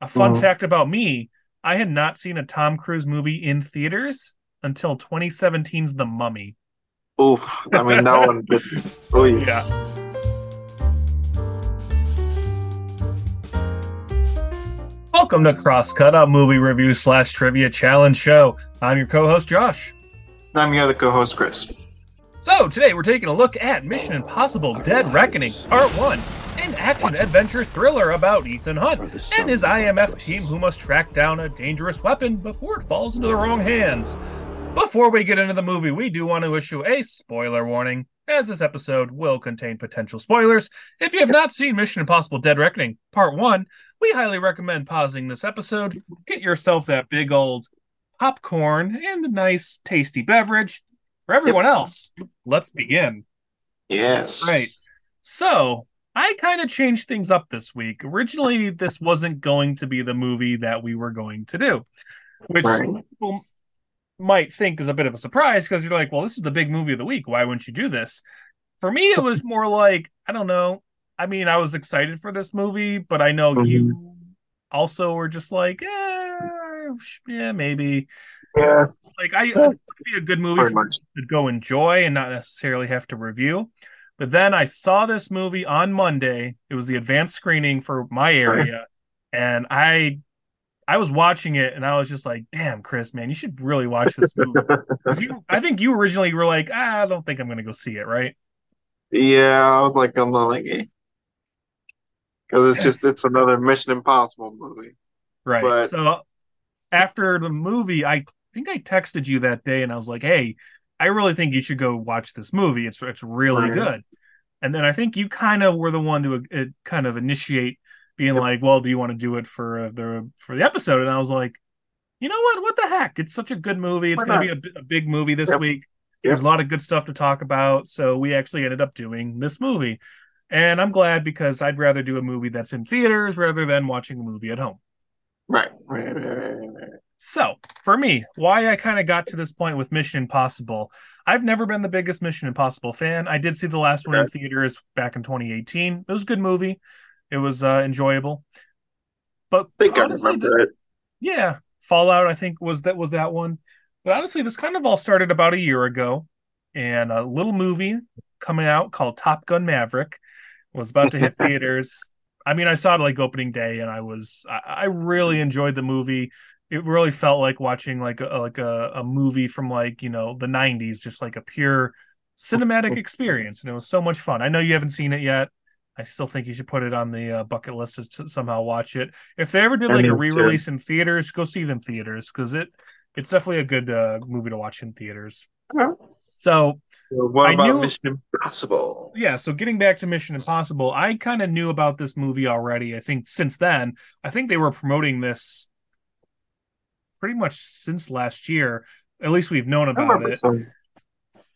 A fun Mhm. fact about me: I had not seen a Tom Cruise movie in theaters until 2017's The Mummy. Oof. I mean, that one. Did, oh, Yeah. Welcome to Crosscut, a movie review slash trivia challenge show. I'm your co-host Josh. And I'm your other co-host, Chris. So today we're taking a look at Mission Impossible: Dead Reckoning, Part One, an action-adventure thriller about Ethan Hunt and his IMF team who must track down a dangerous weapon before it falls into the wrong hands. Before we get into the movie, we do want to issue a spoiler warning, as this episode will contain potential spoilers. If you have not seen Mission Impossible: Dead Reckoning Part One, we highly recommend pausing this episode, get yourself that big old popcorn and a nice tasty beverage. For everyone else, let's begin. Yes. Right. So I kind of changed things up this week. Originally, this wasn't going to be the movie that we were going to do, which Right. people might think is a bit of a surprise because you're like, well, this is the big movie of the week. Why wouldn't you do this? For me, it was more like, I don't know. I mean, I was excited for this movie, but I know Mhm. you also were just like, eh, yeah, maybe. Yeah. Like, I, it would be a good movie for to go enjoy and not necessarily have to review. But then I saw this movie on Monday. It was the advanced screening for my area, and I I was watching it and I was just like, "Damn, Chris, man, you should really watch this movie." you, I think you originally were like, ah, "I don't think I'm going to go see it," right? yeah, I was like, I'm not like, because it's just it's another Mission Impossible movie. Right. But- so after the movie, I think I texted you that day and I was like, "Hey, I really think you should go watch this movie. It's it's really Right. good." And then I think you kind of were the one to uh, kind of initiate being Yep. like, "Well, do you want to do it for uh, the for the episode?" And I was like, "You know what? What the heck? It's such a good movie. It's going to be a, a big movie this Yep. week. Yep. There's a lot of good stuff to talk about." So we actually ended up doing this movie. And I'm glad because I'd rather do a movie that's in theaters rather than watching a movie at home. Right. Right. Right. Right. right. So, for me, why I kind of got to this point with Mission Impossible, I've never been the biggest Mission Impossible fan. I did see the last one in theaters back in 2018. It was a good movie. It was uh, enjoyable. But I think I honestly, this, it. yeah, Fallout, I think was that was that one. But honestly, this kind of all started about a year ago, and a little movie coming out called Top Gun Maverick was about to hit theaters. I mean, I saw it like opening day, and I was I, I really enjoyed the movie. It really felt like watching like a like a, a movie from like you know the '90s, just like a pure cinematic experience, and it was so much fun. I know you haven't seen it yet. I still think you should put it on the uh, bucket list to, to somehow watch it. If they ever did like a mean, too. re-release in theaters, go see them theaters because it it's definitely a good uh, movie to watch in theaters. Okay. So So what I about knew- Mission Impossible? yeah, so getting back to Mission Impossible, I kind of knew about this movie already. I think since then, I think they were promoting this pretty much since last year. At least we've known about it. some.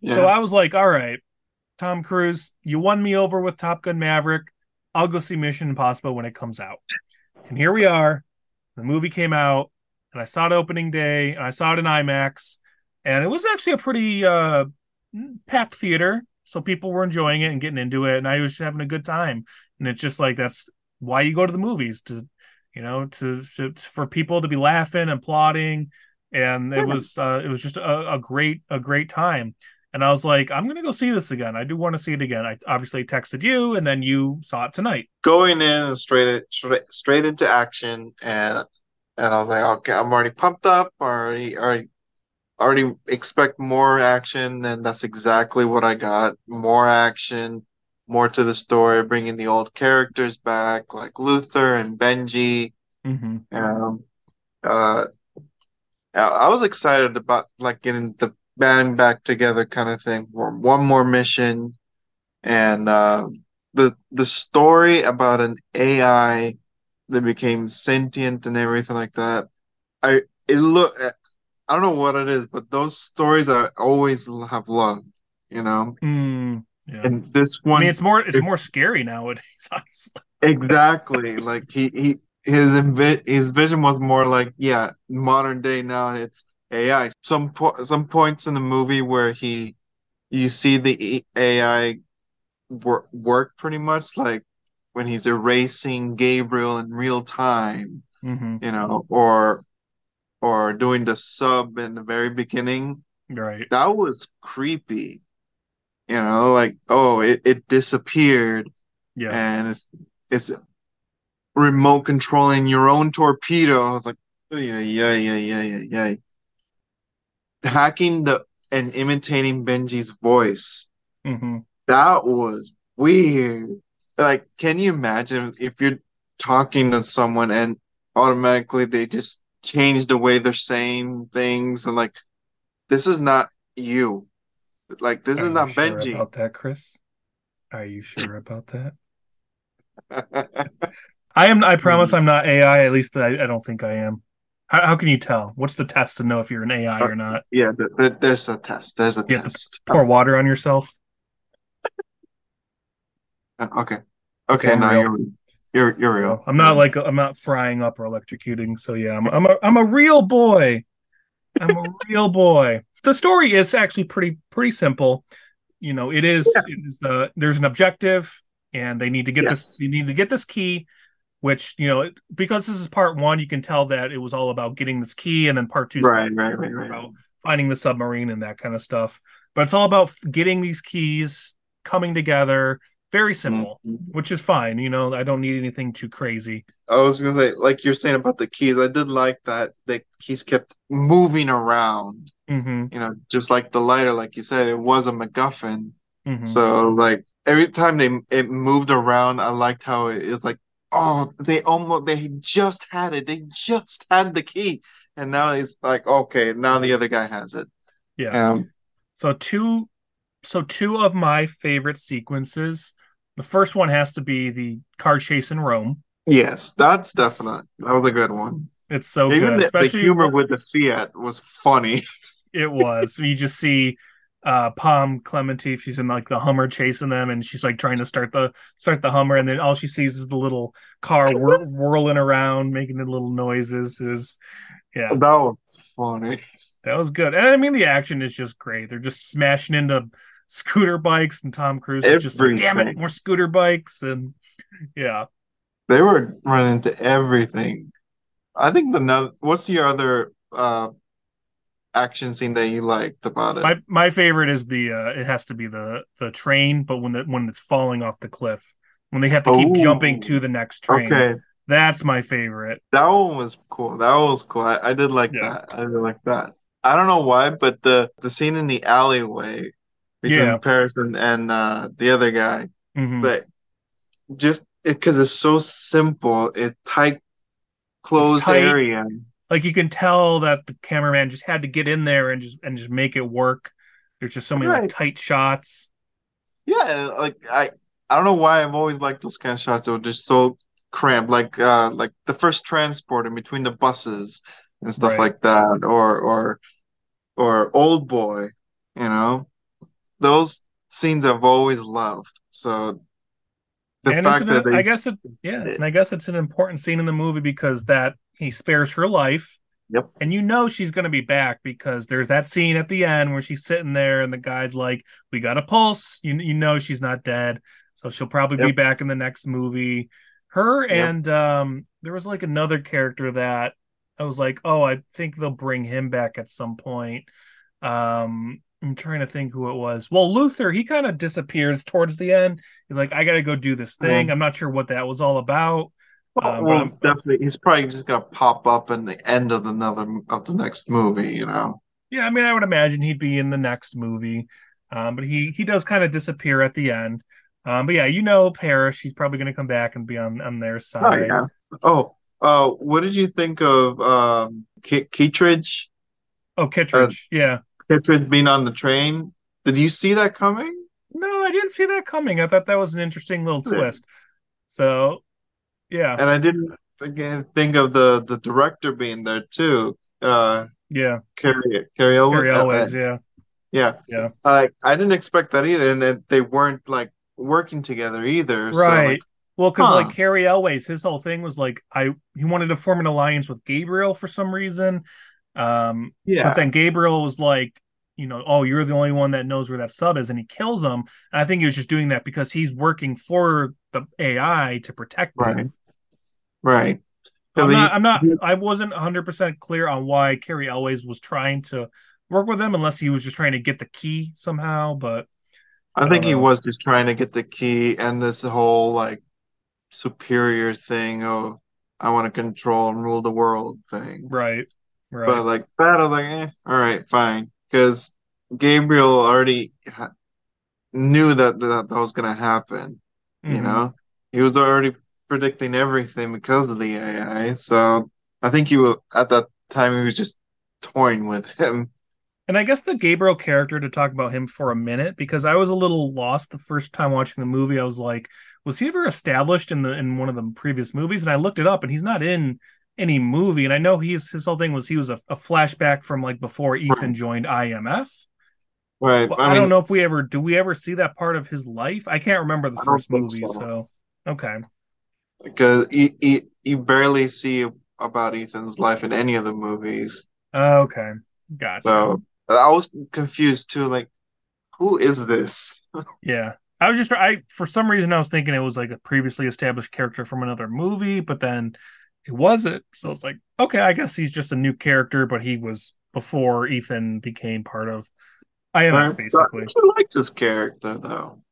Yeah. So I was like, all right, Tom Cruise, you won me over with Top Gun Maverick. I'll go see Mission Impossible when it comes out. And here we are. The movie came out, and I saw it opening day, and I saw it in IMAX, and it was actually a pretty uh, packed theater. So people were enjoying it and getting into it, and I was having a good time. And it's just like that's why you go to the movies to, you know, to, to for people to be laughing and applauding, and it was uh, it was just a, a great a great time. And I was like, I'm gonna go see this again. I do want to see it again. I obviously texted you, and then you saw it tonight. going in straight straight straight into action and and I was like, okay, I'm already pumped up, already already already expect more action, and that's exactly what I got. More action, more to the story, bringing the old characters back, like Luther and Benji. Mm-hmm. Um, uh, I was excited about like getting the band back together kind of thing. One one more mission, and um, the the story about an AI that became sentient and everything like that. I it look I don't know what it is, but those stories I always have loved, you know. Mm, yeah. And this one, I mean, it's more it's if- more scary nowadays. Honestly. Exactly. Like he, he his invi his vision was more like, yeah, modern day now it's AI. Some po some points in the movie where he you see the AI work work pretty much like when he's erasing Gabriel in real time hmm you know, or or doing the sub in the very beginning. Right. That was creepy. You know, like oh, it, it disappeared Yeah. and it's it's remote controlling your own torpedo. I was like, oh, yeah, yeah, yeah, yeah, yeah, yeah. Hacking the and imitating Benji's voice. hmm That was weird. Like, can you imagine if you're talking to someone and automatically they just change the way they're saying things and like, this is not you. Like, this Are is not sure Benji. about that, Chris? Are you sure about that? I am. I promise I'm not AI. At least I, I don't think I am. How, how can you tell? What's the test to know if you're an AI or not? Yeah, th th there's a test. There's a You test. pour water on yourself. Uh, Okay. Okay, Okay, now you're you're you're real. I'm not like I'm not frying up or electrocuting. So yeah, I'm I'm a I'm a real boy. I'm a real boy. The story is actually pretty pretty simple. You know, it is, Yeah. it is uh, there's an objective, and they need to get Yes. this. You need to get this key, which you know because this is part one, you can tell that it was all about getting this key, and then part two is Right, right, right, right. about finding the submarine and that kind of stuff. But it's all about getting these keys coming together. Very simple, Mhm. which is fine. You know, I don't need anything too crazy. I was gonna say, like you're saying about the keys, I did like that the keys kept moving around. hmm You know, just like the lighter, like you said, it was a MacGuffin. hmm So like every time they it moved around, I liked how it is like, oh, they almost they just had it. They just had the key. And now it's like, okay, now the other guy has it. Yeah. Um, So two so two of my favorite sequences. The first one has to be the car chase in Rome. yes, that's definite. That was a good one. It's so Even good, the, the humor with the Fiat was funny. it was. You just see uh Pom Klementieff, she's in like the Hummer chasing them and she's like trying to start the start the Hummer and then all she sees is the little car whir- whirling around making the little noises is yeah, That was funny. that was good. And I mean the action is just great. They're just smashing into scooter bikes and Tom Cruise is just like damn it, more scooter bikes and yeah. They were running into everything. I think the what's your other uh action scene that you liked about it? My my favorite is the uh it has to be the the train, but when the when it's falling off the cliff, when they have to keep Oh. jumping to the next train. Okay, That's my favorite. that one was cool. That was cool. I, I did like Yeah. that. I did like that. I don't know why, but the the scene in the alleyway between Yeah. Paris and, and uh the other guy, Mhm. but just because it's so simple, it tight closed tight. area. Like you can tell that the cameraman just had to get in there and just and just make it work. There's just so many like tight shots. Yeah, like I I don't know why I've always liked those kind of shots that were just so cramped, like uh like the first transport in between the buses and stuff Right. like that, or or or Old Boy, you know. Those scenes I've always loved. So the and fact an, that they I guess it yeah, and I guess it's an important scene in the movie because that he spares her life. Yep. And you know she's gonna be back because there's that scene at the end where she's sitting there and the guy's like, "We got a pulse." You you know she's not dead, so she'll probably be back in the next movie. Her Yep. and um, there was like another character that I was like, "Oh, I think they'll bring him back at some point." Um, I'm trying to think who it was. Well, Luther, he kind of disappears towards the end. He's like, "I got to go do this thing." I'm not sure what that was all about. well, um, well, definitely he's probably just gonna pop up in the end of another of the next movie, you know. Yeah, I mean, I would imagine he'd be in the next movie, um, but he he does kind of disappear at the end. Um, but yeah, you know, Paris, she's probably going to come back and be on on their Oh side. yeah. Oh, uh, what did you think of um Ki Kittredge? Oh, Kittredge, yeah. Kittredge being on the train. Did you see that coming? No, I didn't see that coming. I thought that was an interesting little Yeah. twist. So, yeah, And I didn't again think of the the director being there too. Uh, yeah. Cary Cary Elwes. Cary uh, uh, yeah, yeah. yeah. Uh, I didn't expect that either, and that they weren't like working together either. So Right. like, Well, because Huh. like Cary Elwes, his whole thing was like I he wanted to form an alliance with Gabriel for some reason. Um, yeah, But then Gabriel was like, you know, oh, you're the only one that knows where that sub is, and he kills him. And I think he was just doing that because he's working for the AI to protect right, right. I'm he- not. I'm not. I wasn't 100 percent clear on why Cary Elwes was trying to work with him, unless he was just trying to get the key somehow. But I think he Uh, was just trying to get the key and this whole like superior thing of I want to control and rule the world thing. right, right, But like that, I was like, eh, all right, fine, because Gabriel already ha knew that, that that was gonna happen. You Mhm. know, he was already predicting everything because of the AI. So I think he was at that time he was just toying with him. And I guess the Gabriel character to talk about him for a minute because I was a little lost the first time watching the movie. I was like, was he ever established in the in one of the previous movies? And I looked it up, and he's not in any movie. And I know he's his whole thing was he was a, a flashback from like before Ethan joined IMF. Right. But I I, don't know if we ever do we ever see that part of his life. I can't remember the I first movie, so. so okay. because you, you, you barely see about Ethan's life in any of the movies. Okay, gotcha. So I was confused too, like, who is this? Yeah. I was just I for some reason I was thinking it was like a previously established character from another movie, but then it wasn't. So it's like, okay, I guess he's just a new character, but he was before Ethan became part of IMF, Right? basically. I actually liked this character though.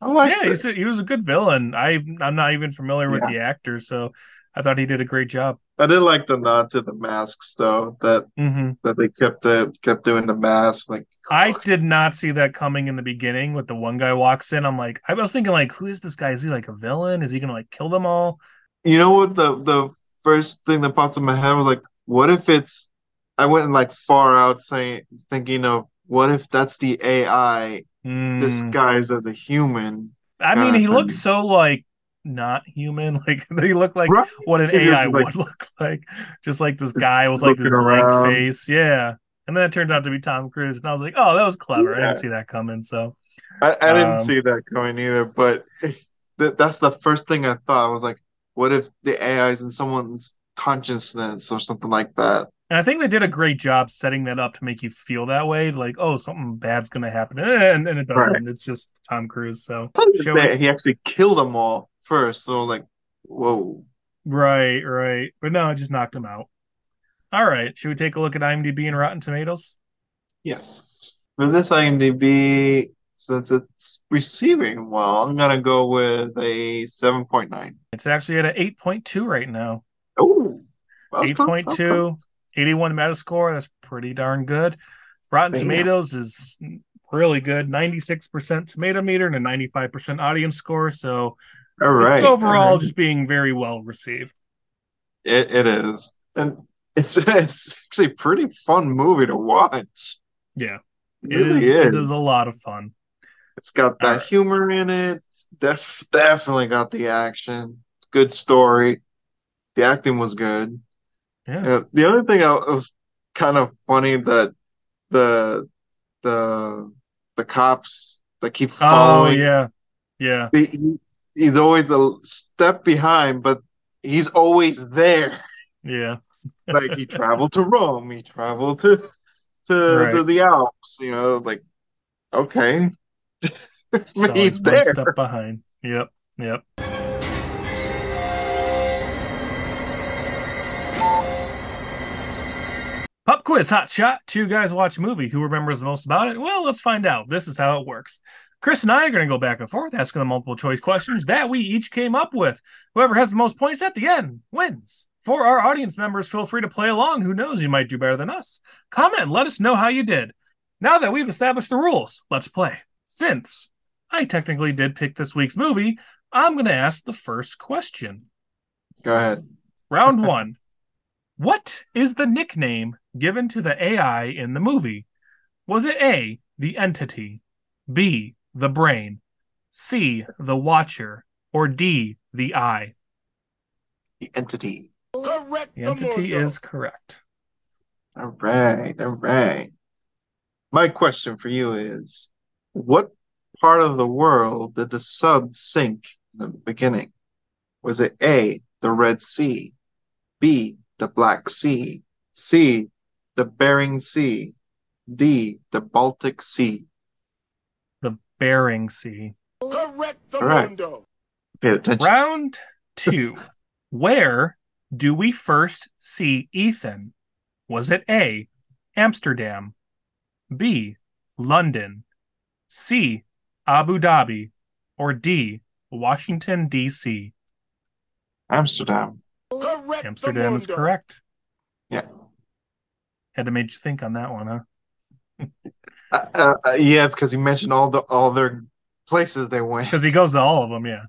I like Yeah, he's a, he was a good villain. I I'm not even familiar with Yeah. the actor, so I thought he did a great job. I did like the nod to the masks though, that hmm that they kept uh, kept doing the mask. Like I did not see that coming in the beginning. With the one guy walks in, I'm like, I was thinking like, who is this guy? Is he like a villain? Is he gonna like kill them all? you know what the the first thing that popped in my head was like, what if it's I went like far out saying thinking of what if that's the AI Mm. disguised as a human? I mean, he looks so like not human. Like they look like Right? what an AI like- would look like. Just like this guy with like this blank around. face. Yeah. And then it turned out to be Tom Cruise. And I was like, oh, that was clever. I didn't see that coming. So I, I didn't Um, see that coming either, but th that's the first thing I thought. I was like, what if the AI is in someone's consciousness or something like that? and I think they did a great job setting that up to make you feel that way. Like, oh, something bad's gonna happen. Eh, and, and it doesn't. Right. It's just Tom Cruise. So I Show it. he actually killed them all first, so like, whoa. right, right. But no, it just knocked him out. All right. Should we take a look at IMDb and Rotten Tomatoes? Yes. For this IMDb, since it's receiving well, I'm gonna go with a 7.9. It's actually at an 8.2 right now. Oh, that was close, that was 8.2, 81 Metascore. That's pretty darn good. Rotten Bam. Tomatoes is really good. 96% tomato meter and a 95% audience score. So All right. it's overall right. just being very well received. It, it is. And it's, it's actually a pretty fun movie to watch. Yeah, It it really is. is. It is a lot of fun. It's got that Alright. humor in it. Def definitely got the action. Good story. The acting was good. Yeah. Uh, the other thing I was kind of funny that the the the cops that keep Oh, following. yeah. Yeah. he- he- he's always a step behind, but he's always there. Yeah. Like he traveled to Rome, he traveled to to Right. to the Alps. You know, like okay, Just but always he's one step behind. Yep. Yep. Pop quiz, hot shot. Two guys watch a movie. Who remembers the most about it? Well, let's find out. This is how it works. Chris and I are going to go back and forth asking the multiple choice questions that we each came up with. Whoever has the most points at the end wins. For our audience members, feel free to play along. Who knows? You might do better than us. Comment and let us know how you did. Now that we've established the rules, let's play. Since I technically did pick this week's movie, I'm going to ask the first question. Go ahead. Round one. What is the nickname given to the AI in the movie? Was it A, the entity, B, the brain, C, the watcher, or D, the eye? The entity. Correct. The entity is correct. All right, all right. My question for you is, what part of the world did the sub sink in the beginning? Was it A, the Red Sea, B, the Black Sea, C, the Bering Sea, D, the Baltic Sea? The Bering Sea. Correct. All right. Pay attention. Round two. Where do we first see Ethan? Was it A, Amsterdam, B, London, C, Abu Dhabi, or D, Washington, D.C.? Amsterdam. Correct. Amsterdam is correct. Yeah. Had to make you think on that one, huh? Uh, uh, uh, yeah, because he mentioned all the all their places they went. Because he goes to all of them, yeah.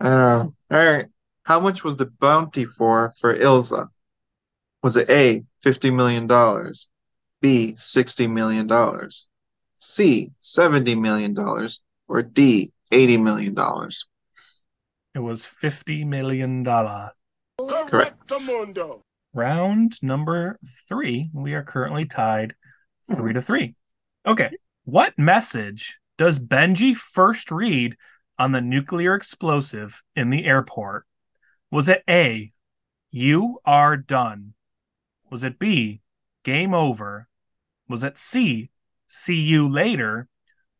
Uh, all right. How much was the bounty for for Ilsa? Was it A, $50 million, B, $60 million, C, $70 million, or D, $80 million? It was $50 million. Correct. Round number three. We are currently tied three to three. Okay. What message does Benji first read on the nuclear explosive in the airport? Was it A, you are done? Was it B, game over? Was it C, see you later?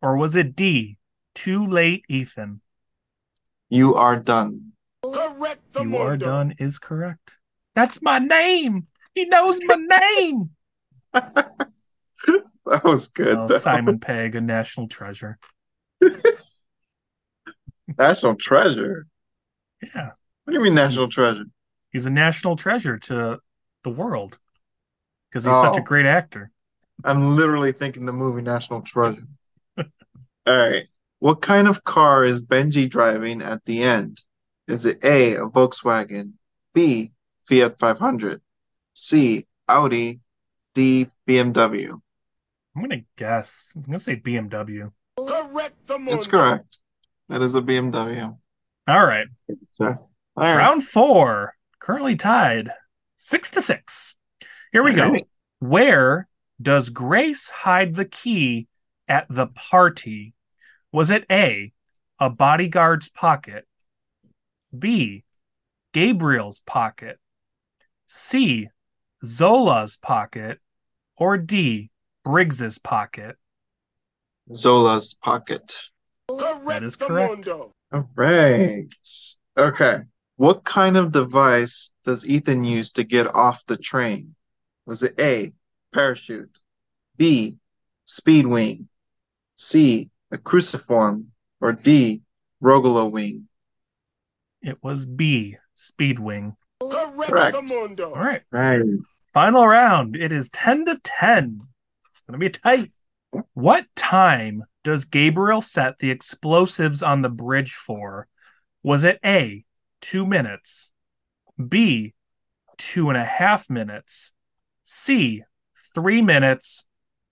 Or was it D, too late, Ethan? You are done. Correct. You are done is correct. That's my name. He knows my name. That was good. Oh, though. Simon Pegg, a national treasure. National treasure. Yeah, What do you mean national He's- treasure? he's a national treasure to the world because he's such a Oh. great actor. I'm literally thinking the movie National Treasure. All right. What kind of car is Benji driving at the end? Is it A, a Volkswagen, B, Fiat 500, C, Audi, D, BMW? I'm gonna guess. I'm gonna say BMW. Correct. Mundo. That's correct. That is a BMW. All right, Sir. All right. round four, currently tied six to six. Here we All go. right. Where does Grace hide the key at the party? Was it A, a bodyguard's pocket, B, Gabriel's pocket, C, Zola's pocket, or D, Briggs's pocket? Zola's pocket. Correct. That is correct. Mundo. All right. Okay. What kind of device does Ethan use to get off the train? Was it A, parachute, B, speed wing, C, a cruciform, or D, Rogallo wing? It was B, Speedwing. Correct. Correct. Mundo. All right, Right. final round. It is 10 to 10. It's going to be tight. What time does Gabriel set the explosives on the bridge for? Was it A, two minutes, B, two and a half minutes, C, three minutes,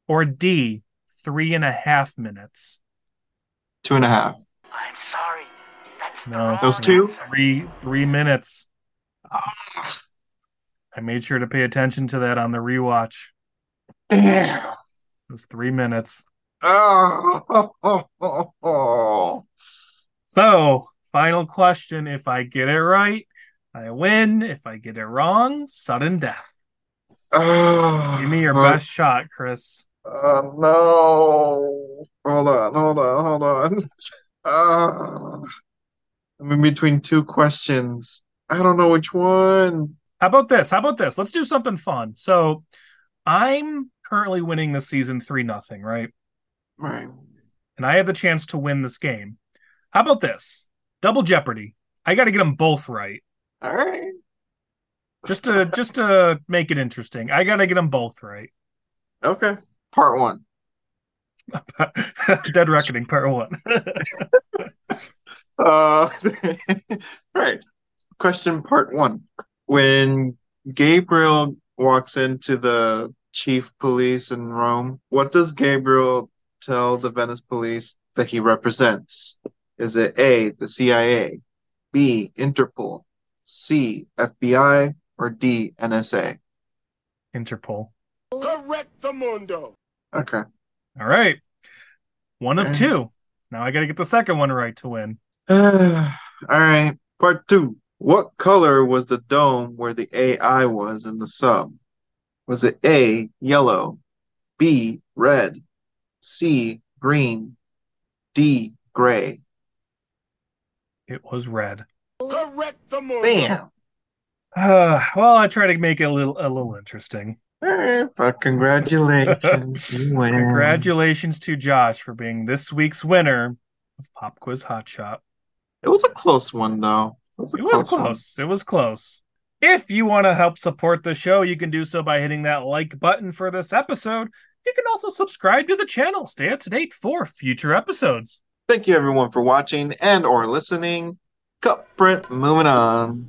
or D, three and a half minutes? Two and a half. I'm sorry. That's the No, Those two? Three, three minutes. Ah. I made sure to pay attention to that on the rewatch. Damn. It was three minutes. Oh. So, final question. If I get it right, I win. If I get it wrong, sudden death. Oh. Give me your Oh, best shot, Chris. Oh no. Hold on, hold on, hold on. Uh, I'm in between two questions. I don't know which one. How about this? How about this? Let's do something fun. So, I'm currently winning this season 3 nothing, right? Right. And I have the chance to win this game. How about this? Double Jeopardy. I got to get them both right. All right. Just to just to make it interesting. I got to get them both right. Okay. Part one. Dead Reckoning Part 1. Uh, right. Question part one. When Gabriel walks into the chief police in Rome, what does Gabriel tell the Venice police that he represents? Is it A, the CIA, B, Interpol, C, FBI, or D, NSA? Interpol. Correct. The mundo. Okay. All right. One of Okay. two. Now I got to get the second one right to win. All right. Part two. What color was the dome where the AI was in the sub? Was it A, yellow, B, red, C, green, D, gray? It was red. Correct. The mundo. Bam! Uh, well, I try to make it a little a little interesting. Eh, but congratulations. Congratulations to Josh for being this week's winner of Pop Quiz Hot Shot. It was a close one, though. It was, It was one. close. It was close. If you want to help support the show, you can do so by hitting that like button for this episode. You can also subscribe to the channel. Stay up to date for future episodes. Thank you, everyone, for watching and or listening. Cup Brent, moving on.